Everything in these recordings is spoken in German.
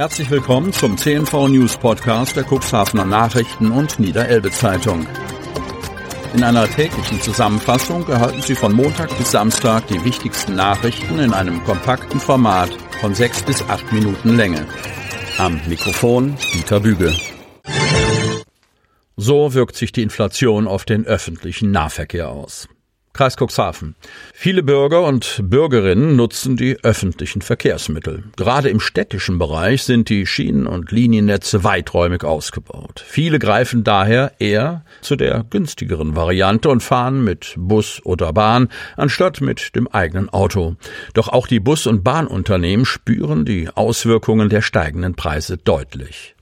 Herzlich willkommen zum CNV News Podcast der Cuxhavener Nachrichten und Niederelbe Zeitung. In einer täglichen Zusammenfassung erhalten Sie von Montag bis Samstag die wichtigsten Nachrichten in einem kompakten Format von sechs bis acht Minuten Länge. Am Mikrofon Dieter Büge. So wirkt sich die Inflation auf den öffentlichen Nahverkehr aus. Kreis Cuxhaven. Viele Bürger und Bürgerinnen nutzen die öffentlichen Verkehrsmittel. Gerade im städtischen Bereich sind die Schienen- und Liniennetze weiträumig ausgebaut. Viele greifen daher eher zu der günstigeren Variante und fahren mit Bus oder Bahn anstatt mit dem eigenen Auto. Doch auch die Bus- und Bahnunternehmen spüren die Auswirkungen der steigenden Preise deutlich.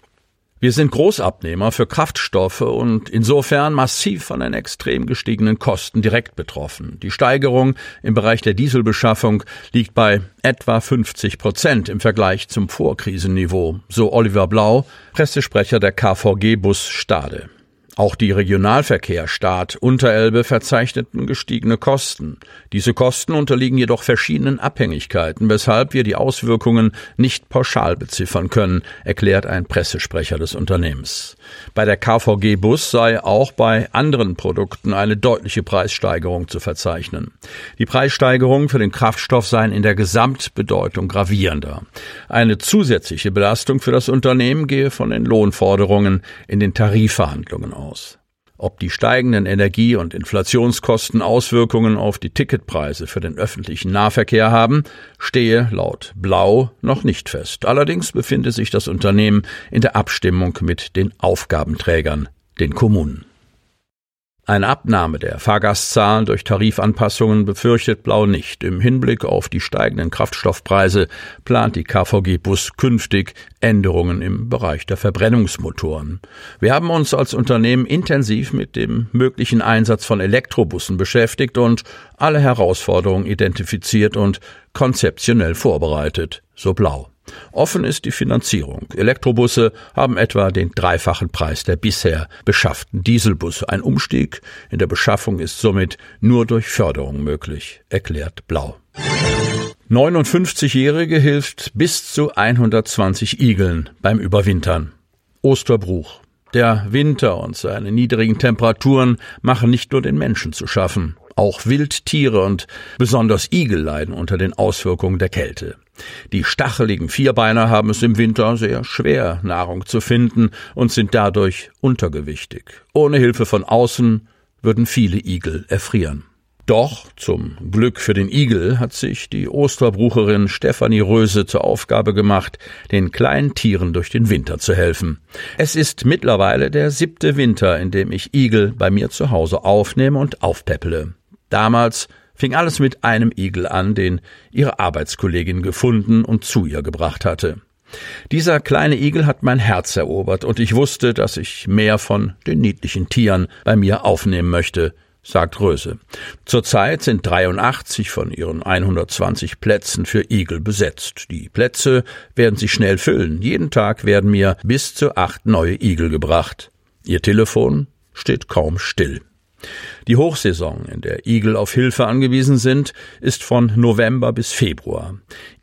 Wir sind Großabnehmer für Kraftstoffe und insofern massiv von den extrem gestiegenen Kosten direkt betroffen. Die Steigerung im Bereich der Dieselbeschaffung liegt bei etwa 50 Prozent im Vergleich zum Vorkrisenniveau, so Oliver Blau, Pressesprecher der KVG Bus Stade. Auch die Regionalverkehr Staat Unterelbe verzeichneten gestiegene Kosten. Diese Kosten unterliegen jedoch verschiedenen Abhängigkeiten, weshalb wir die Auswirkungen nicht pauschal beziffern können, erklärt ein Pressesprecher des Unternehmens. Bei der KVG Bus sei auch bei anderen Produkten eine deutliche Preissteigerung zu verzeichnen. Die Preissteigerungen für den Kraftstoff seien in der Gesamtbedeutung gravierender. Eine zusätzliche Belastung für das Unternehmen gehe von den Lohnforderungen in den Tarifverhandlungen aus aus. Ob die steigenden Energie- und Inflationskosten Auswirkungen auf die Ticketpreise für den öffentlichen Nahverkehr haben, stehe laut Blau noch nicht fest. Allerdings befinde sich das Unternehmen in der Abstimmung mit den Aufgabenträgern, den Kommunen. Eine Abnahme der Fahrgastzahlen durch Tarifanpassungen befürchtet Blau nicht. Im Hinblick auf die steigenden Kraftstoffpreise plant die KVG Bus künftig Änderungen im Bereich der Verbrennungsmotoren. Wir haben uns als Unternehmen intensiv mit dem möglichen Einsatz von Elektrobussen beschäftigt und alle Herausforderungen identifiziert und konzeptionell vorbereitet, so Blau. Offen ist die Finanzierung. Elektrobusse haben etwa den dreifachen Preis der bisher beschafften Dieselbusse. Ein Umstieg in der Beschaffung ist somit nur durch Förderung möglich, erklärt Blau. 59-Jährige hilft bis zu 120 Igeln beim Überwintern. Osterbruch. Der Winter und seine niedrigen Temperaturen machen nicht nur den Menschen zu schaffen. Auch Wildtiere und besonders Igel leiden unter den Auswirkungen der Kälte. Die stacheligen Vierbeiner haben es im Winter sehr schwer, Nahrung zu finden und sind dadurch untergewichtig. Ohne Hilfe von außen würden viele Igel erfrieren. Doch zum Glück für den Igel hat sich die Osterbrucherin Stefanie Röse zur Aufgabe gemacht, den kleinen Tieren durch den Winter zu helfen. Es ist mittlerweile der siebte Winter, in dem ich Igel bei mir zu Hause aufnehme und aufpäppele. Damals fing alles mit einem Igel an, den ihre Arbeitskollegin gefunden und zu ihr gebracht hatte. Dieser kleine Igel hat mein Herz erobert, und ich wusste, dass ich mehr von den niedlichen Tieren bei mir aufnehmen möchte, sagt Röse. Zurzeit sind 83 von ihren 120 Plätzen für Igel besetzt. Die Plätze werden sich schnell füllen. Jeden Tag werden mir bis zu acht neue Igel gebracht. Ihr Telefon steht kaum still. Die Hochsaison, in der Igel auf Hilfe angewiesen sind, ist von November bis Februar.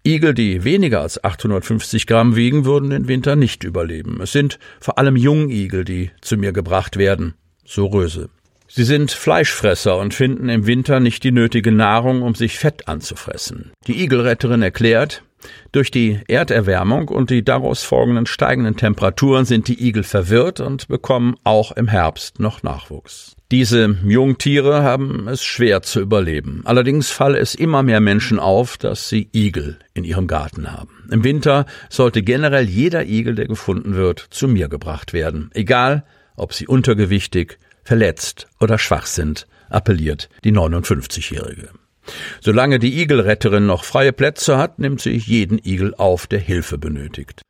Igel, die weniger als 850 Gramm wiegen, würden den Winter nicht überleben. Es sind vor allem Jungigel, die zu mir gebracht werden, so Röse. Sie sind Fleischfresser und finden im Winter nicht die nötige Nahrung, um sich Fett anzufressen. Die Igelretterin erklärt, durch die Erderwärmung und die daraus folgenden steigenden Temperaturen sind die Igel verwirrt und bekommen auch im Herbst noch Nachwuchs. Diese Jungtiere haben es schwer zu überleben. Allerdings falle es immer mehr Menschen auf, dass sie Igel in ihrem Garten haben. Im Winter sollte generell jeder Igel, der gefunden wird, zu mir gebracht werden. Egal, ob sie untergewichtig, verletzt oder schwach sind, appelliert die 59-Jährige. Solange die Igelretterin noch freie Plätze hat, nimmt sie jeden Igel auf, der Hilfe benötigt.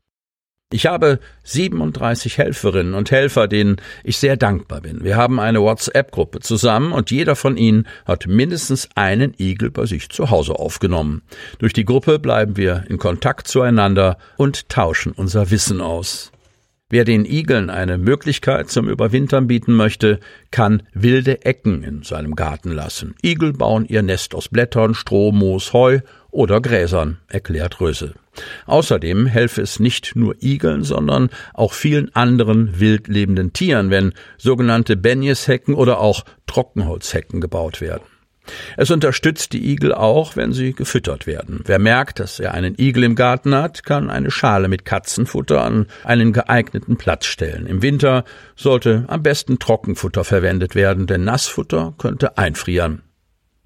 Ich habe 37 Helferinnen und Helfer, denen ich sehr dankbar bin. Wir haben eine WhatsApp-Gruppe zusammen und jeder von ihnen hat mindestens einen Igel bei sich zu Hause aufgenommen. Durch die Gruppe bleiben wir in Kontakt zueinander und tauschen unser Wissen aus. Wer den Igeln eine Möglichkeit zum Überwintern bieten möchte, kann wilde Ecken in seinem Garten lassen. Igel bauen ihr Nest aus Blättern, Stroh, Moos, Heu oder Gräsern, erklärt Röse. Außerdem helfe es nicht nur Igeln, sondern auch vielen anderen wild lebenden Tieren, wenn sogenannte Benjeshecken oder auch Trockenholzhecken gebaut werden. Es unterstützt die Igel auch, wenn sie gefüttert werden. Wer merkt, dass er einen Igel im Garten hat, kann eine Schale mit Katzenfutter an einen geeigneten Platz stellen. Im Winter sollte am besten Trockenfutter verwendet werden, denn Nassfutter könnte einfrieren.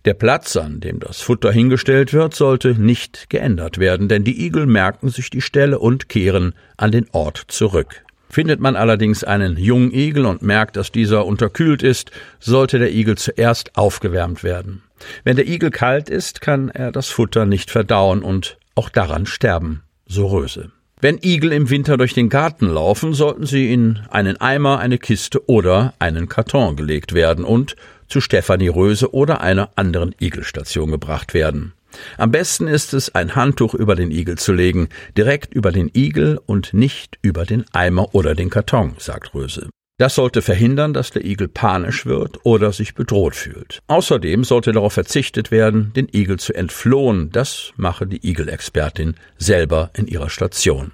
Der Platz, an dem das Futter hingestellt wird, sollte nicht geändert werden, denn die Igel merken sich die Stelle und kehren an den Ort zurück. Findet man allerdings einen jungen Igel und merkt, dass dieser unterkühlt ist, sollte der Igel zuerst aufgewärmt werden. Wenn der Igel kalt ist, kann er das Futter nicht verdauen und auch daran sterben, so Röse. Wenn Igel im Winter durch den Garten laufen, sollten sie in einen Eimer, eine Kiste oder einen Karton gelegt werden und zu Stefanie Röse oder einer anderen Igelstation gebracht werden. Am besten ist es, ein Handtuch über den Igel zu legen, direkt über den Igel und nicht über den Eimer oder den Karton, sagt Röse. Das sollte verhindern, dass der Igel panisch wird oder sich bedroht fühlt. Außerdem sollte darauf verzichtet werden, den Igel zu entflohen. Das mache die Igelexpertin selber in ihrer Station.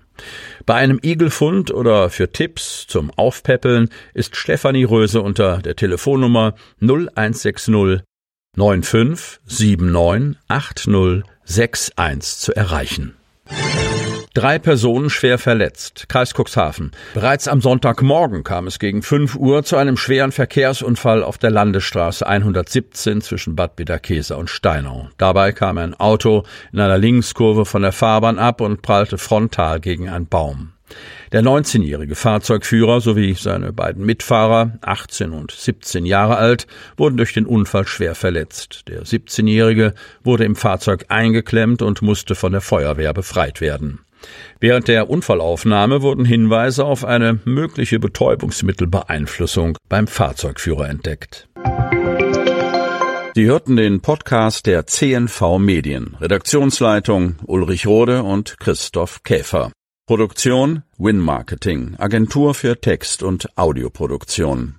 Bei einem Igelfund oder für Tipps zum Aufpäppeln ist Stefanie Röse unter der Telefonnummer 0160 95798061 zu erreichen. Drei Personen schwer verletzt. Kreis Cuxhaven. Bereits am Sonntagmorgen kam es gegen 5 Uhr zu einem schweren Verkehrsunfall auf der Landesstraße 117 zwischen Bad Bederkesa und Steinau. Dabei kam ein Auto in einer Linkskurve von der Fahrbahn ab und prallte frontal gegen einen Baum. Der 19-jährige Fahrzeugführer sowie seine beiden Mitfahrer, 18 und 17 Jahre alt, wurden durch den Unfall schwer verletzt. Der 17-jährige wurde im Fahrzeug eingeklemmt und musste von der Feuerwehr befreit werden. Während der Unfallaufnahme wurden Hinweise auf eine mögliche Betäubungsmittelbeeinflussung beim Fahrzeugführer entdeckt. Sie hörten den Podcast der CNV Medien. Redaktionsleitung Ulrich Rode und Christoph Käfer. Produktion Win Marketing, Agentur für Text- und Audioproduktion